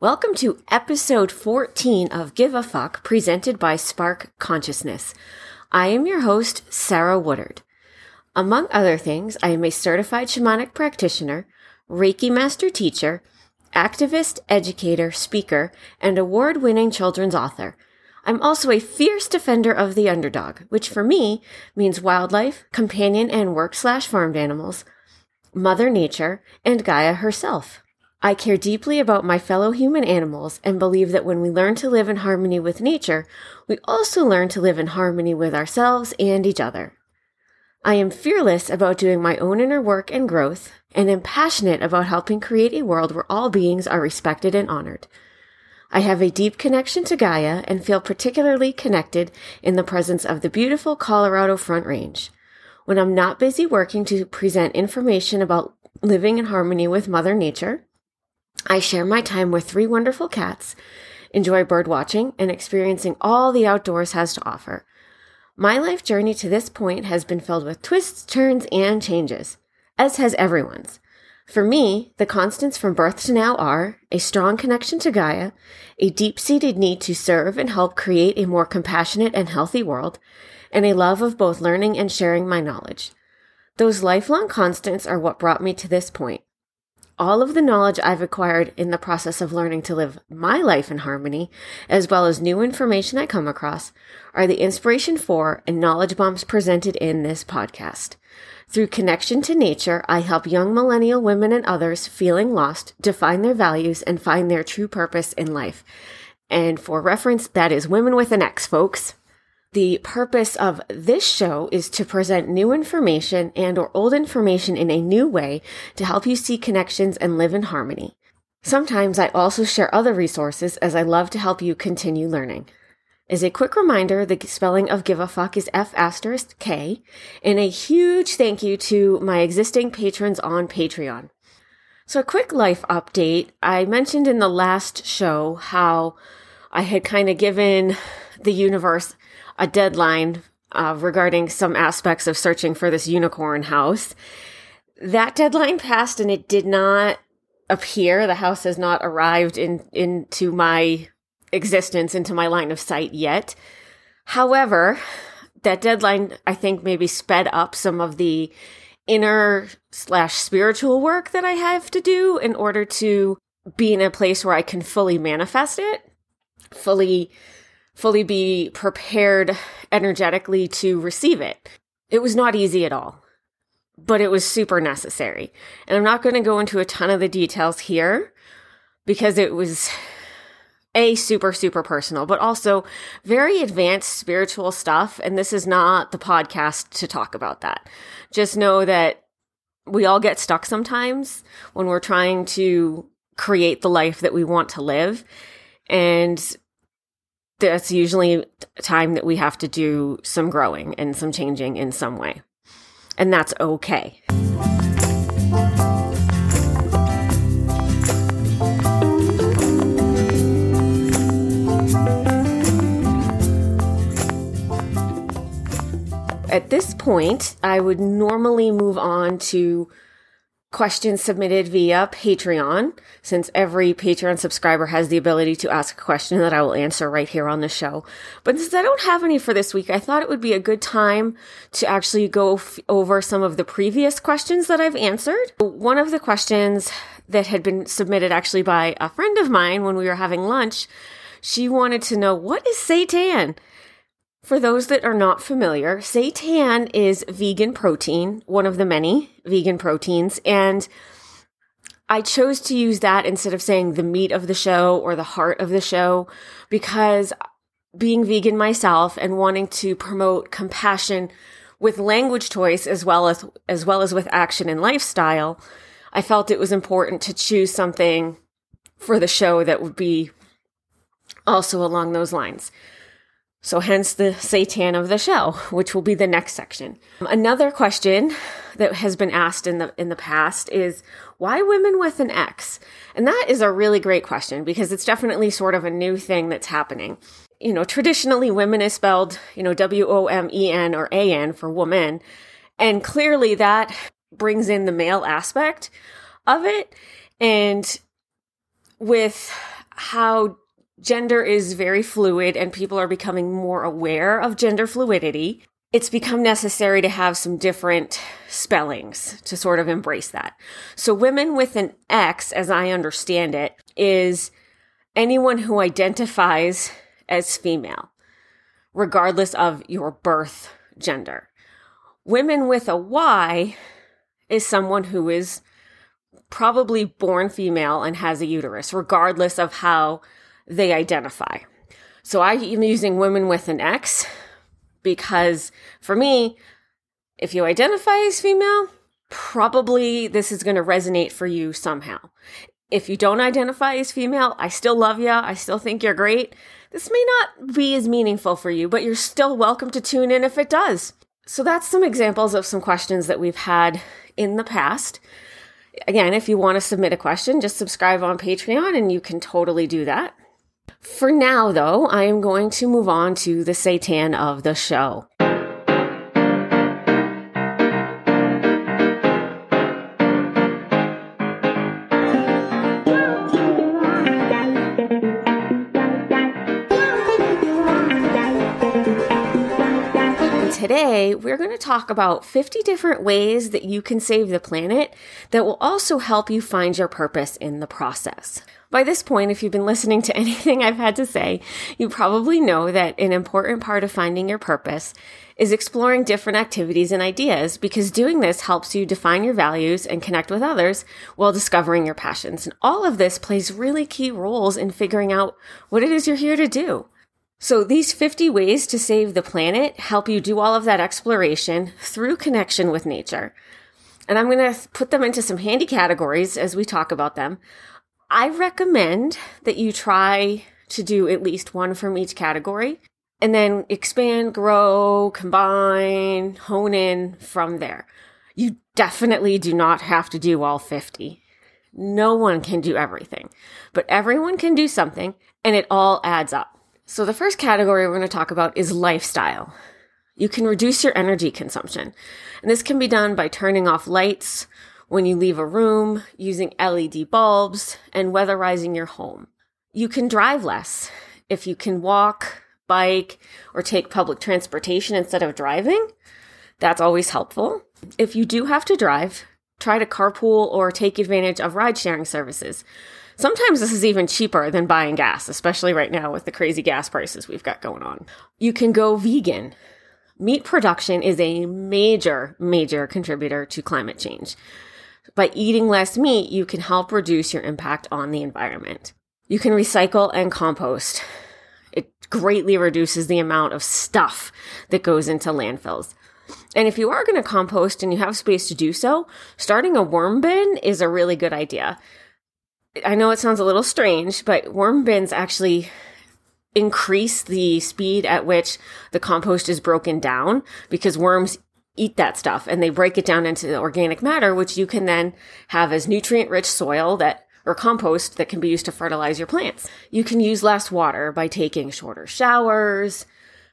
Welcome to episode 14 of Give a Fuck presented by Spark Consciousness. I am your host, Sarah Woodard. Among other things, I am a certified shamanic practitioner, Reiki master teacher, activist, educator, speaker, and award winning children's author. I'm also a fierce defender of the underdog, which for me means wildlife, companion and work slash farmed animals, Mother Nature, and Gaia herself. I care deeply about my fellow human animals and believe that when we learn to live in harmony with nature, we also learn to live in harmony with ourselves and each other. I am fearless about doing my own inner work and growth, and am passionate about helping create a world where all beings are respected and honored. I have a deep connection to Gaia and feel particularly connected in the presence of the beautiful Colorado Front Range. When I'm not busy working to present information about living in harmony with Mother Nature, I share my time with three wonderful cats, enjoy bird watching, and experiencing all the outdoors has to offer. My life journey to this point has been filled with twists, turns, and changes, as has everyone's. For me, the constants from birth to now are a strong connection to Gaia, a deep seated need to serve and help create a more compassionate and healthy world, and a love of both learning and sharing my knowledge. Those lifelong constants are what brought me to this point. All of the knowledge I've acquired in the process of learning to live my life in harmony, as well as new information I come across, are the inspiration for and knowledge bombs presented in this podcast. Through connection to nature, I help young millennial women and others feeling lost define their values and find their true purpose in life. And for reference, that is women with an X, folks. The purpose of this show is to present new information and or old information in a new way to help you see connections and live in harmony. Sometimes I also share other resources as I love to help you continue learning. As a quick reminder, the spelling of give a fuck is F asterisk K, and a huge thank you to my existing patrons on Patreon. So a quick life update. I mentioned in the last show how I had kind of given the universe a deadline uh, regarding some aspects of searching for this unicorn house. That deadline passed and it did not appear. The house has not arrived in into my existence, into my line of sight yet. However, that deadline I think maybe sped up some of the inner slash spiritual work that I have to do in order to be in a place where I can fully manifest it, fully fully be prepared energetically to receive it. It was not easy at all, but it was super necessary. And I'm not going to go into a ton of the details here because it was a super super personal but also very advanced spiritual stuff and this is not the podcast to talk about that just know that we all get stuck sometimes when we're trying to create the life that we want to live and that's usually time that we have to do some growing and some changing in some way. And that's okay. At this point, I would normally move on to questions submitted via Patreon, since every Patreon subscriber has the ability to ask a question that I will answer right here on the show. But since I don't have any for this week, I thought it would be a good time to actually go f- over some of the previous questions that I've answered. One of the questions that had been submitted actually by a friend of mine when we were having lunch, she wanted to know what is seitan? For those that are not familiar, seitan is vegan protein, one of the many vegan proteins, and I chose to use that instead of saying the meat of the show or the heart of the show because being vegan myself and wanting to promote compassion with language choice as well as as well as with action and lifestyle, I felt it was important to choose something for the show that would be also along those lines. So hence the seitan of the show, which will be the next section. Another question that has been asked in the in the past is why women with an X? And that is a really great question because it's definitely sort of a new thing that's happening. You know, traditionally women is spelled, you know, W O M E N or A N for woman, and clearly that brings in the male aspect of it and with how gender is very fluid and people are becoming more aware of gender fluidity, it's become necessary to have some different spellings to sort of embrace that. So women with an X, as I understand it, is anyone who identifies as female, regardless of your birth gender. Women with a Y is someone who is probably born female and has a uterus, regardless of how they identify. So I'm using women with an X because for me, if you identify as female, probably this is going to resonate for you somehow. If you don't identify as female, I still love you. I still think you're great. This may not be as meaningful for you, but you're still welcome to tune in if it does. So that's some examples of some questions that we've had in the past. Again, if you want to submit a question, just subscribe on Patreon and you can totally do that. For now, though, I am going to move on to the seitan of the show. Today we're going to talk about 50 different ways that you can save the planet that will also help you find your purpose in the process. By this point, if you've been listening to anything I've had to say, you probably know that an important part of finding your purpose is exploring different activities and ideas because doing this helps you define your values and connect with others while discovering your passions. And all of this plays really key roles in figuring out what it is you're here to do. So these 50 ways to save the planet help you do all of that exploration through connection with nature. And I'm going to put them into some handy categories as we talk about them. I recommend that you try to do at least one from each category and then expand, grow, combine, hone in from there. You definitely do not have to do all 50. No one can do everything, but everyone can do something and it all adds up. So the first category we're going to talk about is lifestyle. You can reduce your energy consumption. And this can be done by turning off lights, when you leave a room, using LED bulbs, and weatherizing your home. You can drive less. If you can walk, bike, or take public transportation instead of driving, that's always helpful. If you do have to drive, try to carpool or take advantage of ride sharing services. Sometimes this is even cheaper than buying gas, especially right now with the crazy gas prices we've got going on. You can go vegan. Meat production is a major, major contributor to climate change. By eating less meat, you can help reduce your impact on the environment. You can recycle and compost. It greatly reduces the amount of stuff that goes into landfills. And if you are going to compost and you have space to do so, starting a worm bin is a really good idea. I know it sounds a little strange, but worm bins actually increase the speed at which the compost is broken down because worms eat that stuff and they break it down into organic matter, which you can then have as nutrient rich soil that or compost that can be used to fertilize your plants. You can use less water by taking shorter showers,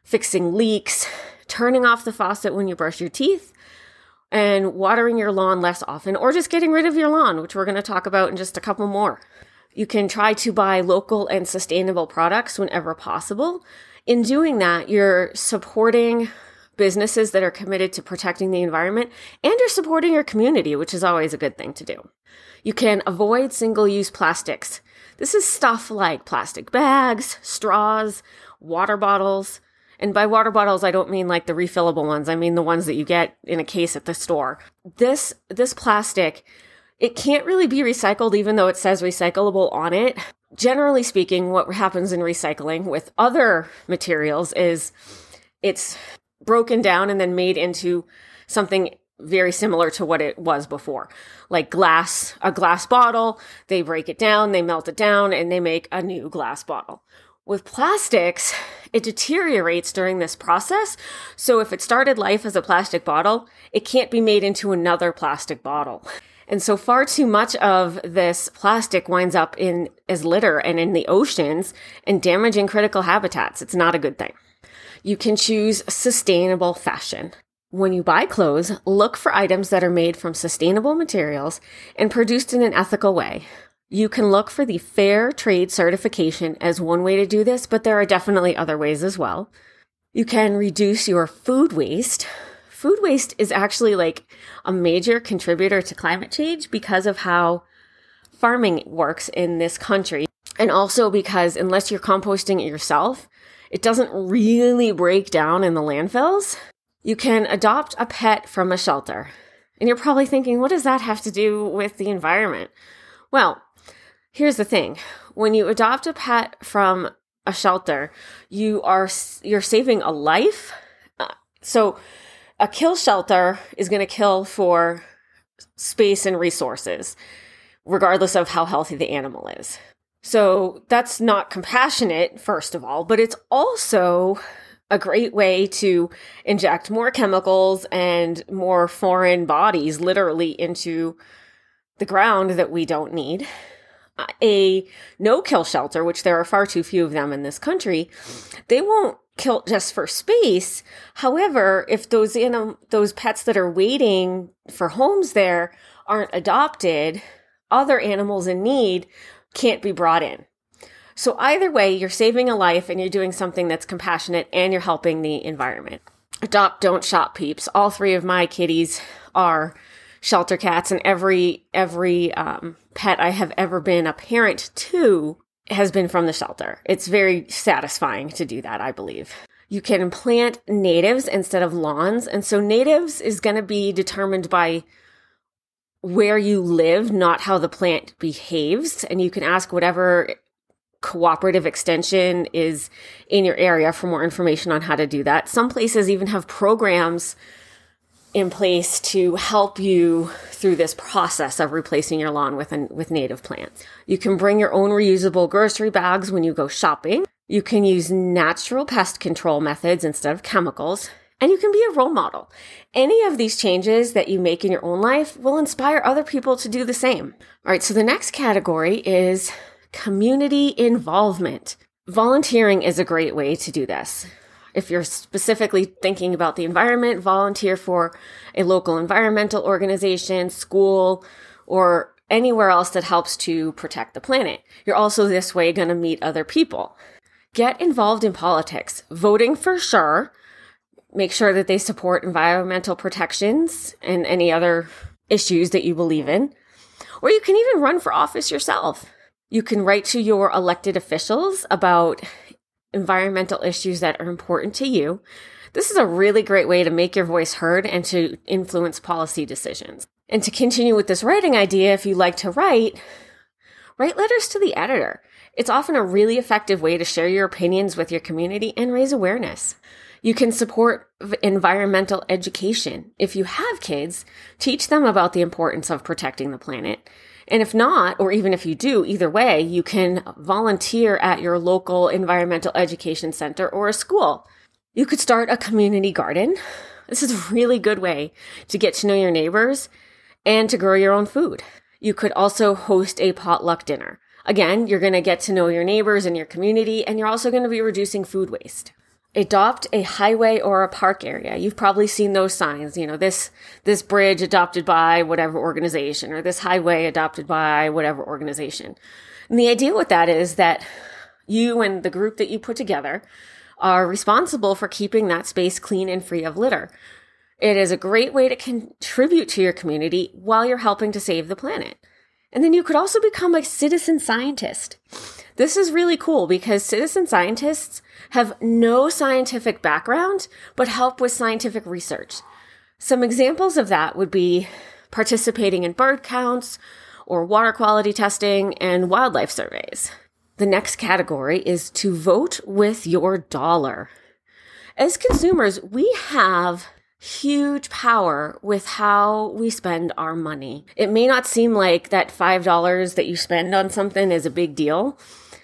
fixing leaks, turning off the faucet when you brush your teeth, and watering your lawn less often, or just getting rid of your lawn, which we're going to talk about in just a couple more. You can try to buy local and sustainable products whenever possible. In doing that, you're supporting businesses that are committed to protecting the environment and you're supporting your community, which is always a good thing to do. You can avoid single use plastics. This is stuff like plastic bags, straws, water bottles. And by water bottles, I don't mean like the refillable ones. I mean the ones that you get in a case at the store. This, this plastic, it can't really be recycled even though it says recyclable on it. Generally speaking, what happens in recycling with other materials is it's broken down and then made into something very similar to what it was before. Like glass, a glass bottle, they break it down, they melt it down, and they make a new glass bottle. With plastics, it deteriorates during this process. So if it started life as a plastic bottle, it can't be made into another plastic bottle. And so far too much of this plastic winds up in as litter and in the oceans and damaging critical habitats. It's not a good thing. You can choose sustainable fashion. When you buy clothes, look for items that are made from sustainable materials and produced in an ethical way. You can look for the Fair Trade certification as one way to do this, but there are definitely other ways as well. You can reduce your food waste. Food waste is actually like a major contributor to climate change because of how farming works in this country. And also because unless you're composting it yourself, it doesn't really break down in the landfills. You can adopt a pet from a shelter. And you're probably thinking, what does that have to do with the environment? Well, Here's the thing. When you adopt a pet from a shelter, you are you're saving a life. Uh, so a kill shelter is going to kill for space and resources regardless of how healthy the animal is. So that's not compassionate first of all, but it's also a great way to inject more chemicals and more foreign bodies literally into the ground that we don't need a no kill shelter, which there are far too few of them in this country, they won't kill just for space. However, if those anim- um, those pets that are waiting for homes there aren't adopted, other animals in need can't be brought in. So either way, you're saving a life and you're doing something that's compassionate and you're helping the environment. Adopt, don't shop peeps. All three of my kitties are shelter cats and every every um, pet I have ever been a parent to has been from the shelter. It's very satisfying to do that, I believe. You can plant natives instead of lawns, and so natives is going to be determined by where you live, not how the plant behaves, and you can ask whatever cooperative extension is in your area for more information on how to do that. Some places even have programs in place to help you through this process of replacing your lawn with an, with native plants. You can bring your own reusable grocery bags when you go shopping. You can use natural pest control methods instead of chemicals. And you can be a role model. Any of these changes that you make in your own life will inspire other people to do the same. All right, so the next category is community involvement. Volunteering is a great way to do this. If you're specifically thinking about the environment, volunteer for a local environmental organization, school, or anywhere else that helps to protect the planet. You're also this way going to meet other people. Get involved in politics. Voting for sure. Make sure that they support environmental protections and any other issues that you believe in. Or you can even run for office yourself. You can write to your elected officials about environmental issues that are important to you. This is a really great way to make your voice heard and to influence policy decisions. And to continue with this writing idea, if you like to write, write letters to the editor. It's often a really effective way to share your opinions with your community and raise awareness. You can support environmental education. If you have kids, teach them about the importance of protecting the planet and if not, or even if you do, either way, you can volunteer at your local environmental education center or a school. You could start a community garden. This is a really good way to get to know your neighbors and to grow your own food. You could also host a potluck dinner. Again, you're going to get to know your neighbors and your community, and you're also going to be reducing food waste adopt a highway or a park area. You've probably seen those signs, you know, this, this bridge adopted by whatever organization or this highway adopted by whatever organization. And the idea with that is that you and the group that you put together are responsible for keeping that space clean and free of litter. It is a great way to contribute to your community while you're helping to save the planet. And then you could also become a citizen scientist. This is really cool because citizen scientists have no scientific background, but help with scientific research. Some examples of that would be participating in bird counts or water quality testing and wildlife surveys. The next category is to vote with your dollar. As consumers, we have huge power with how we spend our money. It may not seem like that $5 that you spend on something is a big deal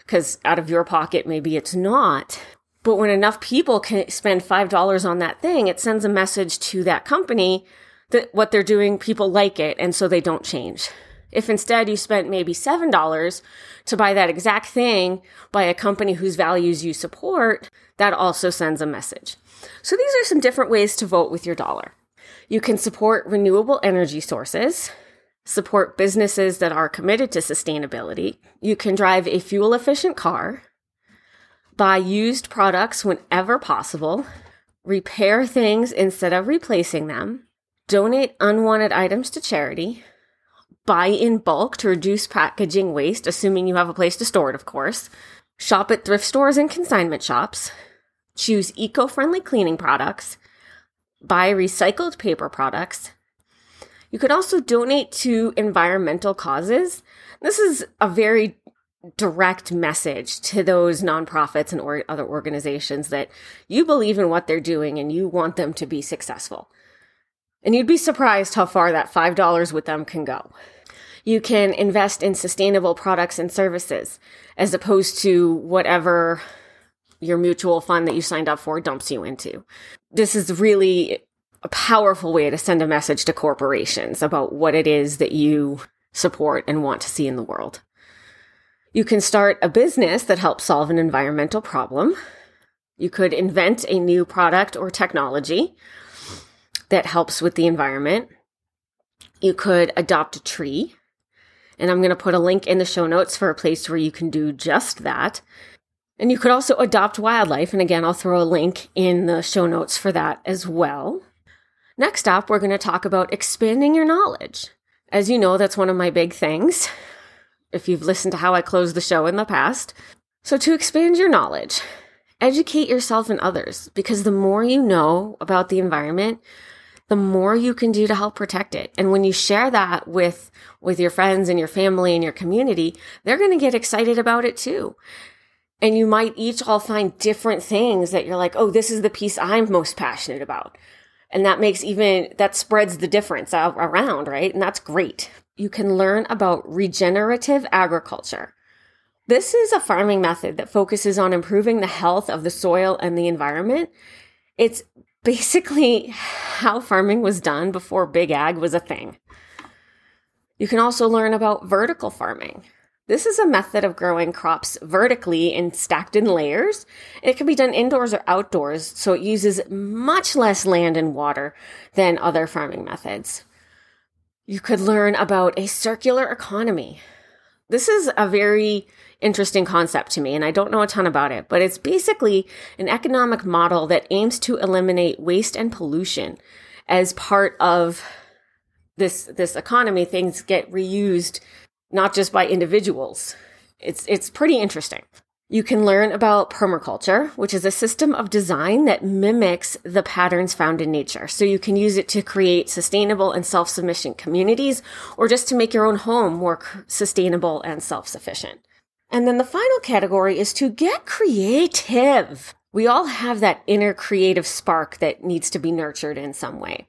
because out of your pocket, maybe it's not. But when enough people can spend $5 on that thing, it sends a message to that company that what they're doing, people like it. And so they don't change. If instead you spent maybe $7 to buy that exact thing by a company whose values you support, that also sends a message. So these are some different ways to vote with your dollar. You can support renewable energy sources. Support businesses that are committed to sustainability. You can drive a fuel efficient car, buy used products whenever possible, repair things instead of replacing them, donate unwanted items to charity, buy in bulk to reduce packaging waste, assuming you have a place to store it, of course, shop at thrift stores and consignment shops, choose eco friendly cleaning products, buy recycled paper products. You could also donate to environmental causes. This is a very direct message to those nonprofits and or other organizations that you believe in what they're doing and you want them to be successful. And you'd be surprised how far that $5 with them can go. You can invest in sustainable products and services as opposed to whatever your mutual fund that you signed up for dumps you into. This is really a powerful way to send a message to corporations about what it is that you support and want to see in the world. You can start a business that helps solve an environmental problem. You could invent a new product or technology that helps with the environment. You could adopt a tree. And I'm going to put a link in the show notes for a place where you can do just that. And you could also adopt wildlife. And again, I'll throw a link in the show notes for that as well. Next up, we're going to talk about expanding your knowledge. As you know, that's one of my big things if you've listened to how I closed the show in the past. So, to expand your knowledge, educate yourself and others because the more you know about the environment, the more you can do to help protect it. And when you share that with, with your friends and your family and your community, they're going to get excited about it too. And you might each all find different things that you're like, oh, this is the piece I'm most passionate about. And that makes even, that spreads the difference around, right? And that's great you can learn about regenerative agriculture. This is a farming method that focuses on improving the health of the soil and the environment. It's basically how farming was done before big ag was a thing. You can also learn about vertical farming. This is a method of growing crops vertically and stacked in layers. It can be done indoors or outdoors, so it uses much less land and water than other farming methods. You could learn about a circular economy. This is a very interesting concept to me, and I don't know a ton about it, but it's basically an economic model that aims to eliminate waste and pollution as part of this this economy. Things get reused not just by individuals. It's it's pretty interesting. You can learn about permaculture, which is a system of design that mimics the patterns found in nature. So you can use it to create sustainable and self-sufficient communities or just to make your own home more sustainable and self-sufficient. And then the final category is to get creative. We all have that inner creative spark that needs to be nurtured in some way.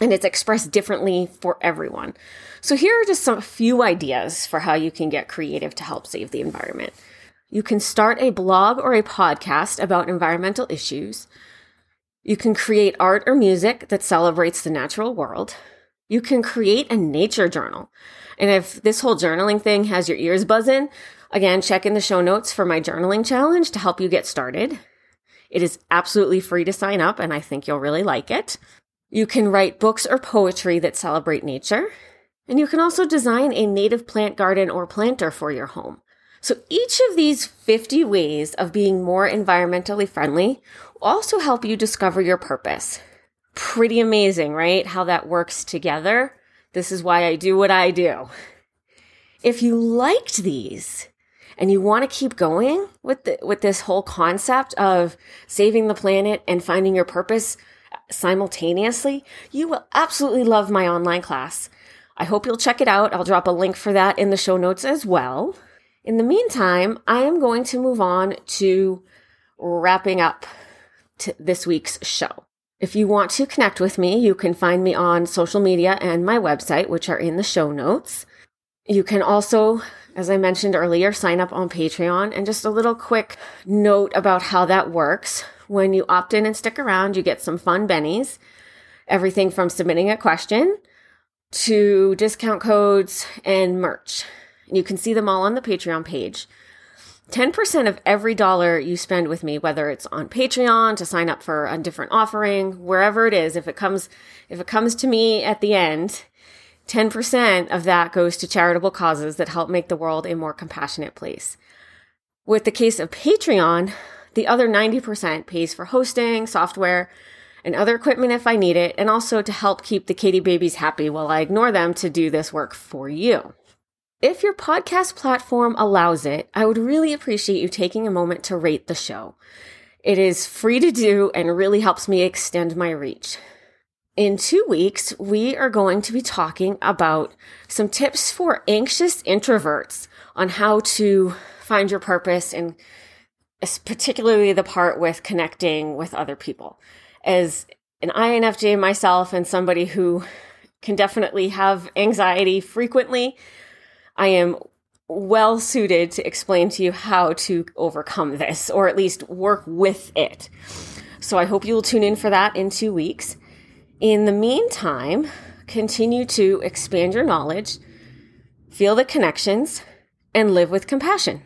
And it's expressed differently for everyone. So here are just some few ideas for how you can get creative to help save the environment. You can start a blog or a podcast about environmental issues. You can create art or music that celebrates the natural world. You can create a nature journal. And if this whole journaling thing has your ears buzzing, again, check in the show notes for my journaling challenge to help you get started. It is absolutely free to sign up, and I think you'll really like it. You can write books or poetry that celebrate nature. And you can also design a native plant garden or planter for your home. So each of these 50 ways of being more environmentally friendly also help you discover your purpose. Pretty amazing, right? How that works together. This is why I do what I do. If you liked these and you want to keep going with the, with this whole concept of saving the planet and finding your purpose simultaneously, you will absolutely love my online class. I hope you'll check it out. I'll drop a link for that in the show notes as well. In the meantime, I am going to move on to wrapping up this week's show. If you want to connect with me, you can find me on social media and my website, which are in the show notes. You can also, as I mentioned earlier, sign up on Patreon. And just a little quick note about how that works. When you opt in and stick around, you get some fun bennies. Everything from submitting a question to discount codes and merch. You can see them all on the Patreon page. 10% of every dollar you spend with me, whether it's on Patreon to sign up for a different offering, wherever it is, if it comes, if it comes to me at the end, 10% of that goes to charitable causes that help make the world a more compassionate place. With the case of Patreon, the other 90% pays for hosting, software, and other equipment if I need it, and also to help keep the Katie babies happy while I ignore them to do this work for you. If your podcast platform allows it, I would really appreciate you taking a moment to rate the show. It is free to do and really helps me extend my reach. In two weeks, we are going to be talking about some tips for anxious introverts on how to find your purpose and particularly the part with connecting with other people. As an INFJ myself and somebody who can definitely have anxiety frequently, I am well suited to explain to you how to overcome this or at least work with it. So I hope you will tune in for that in two weeks. In the meantime, continue to expand your knowledge, feel the connections, and live with compassion.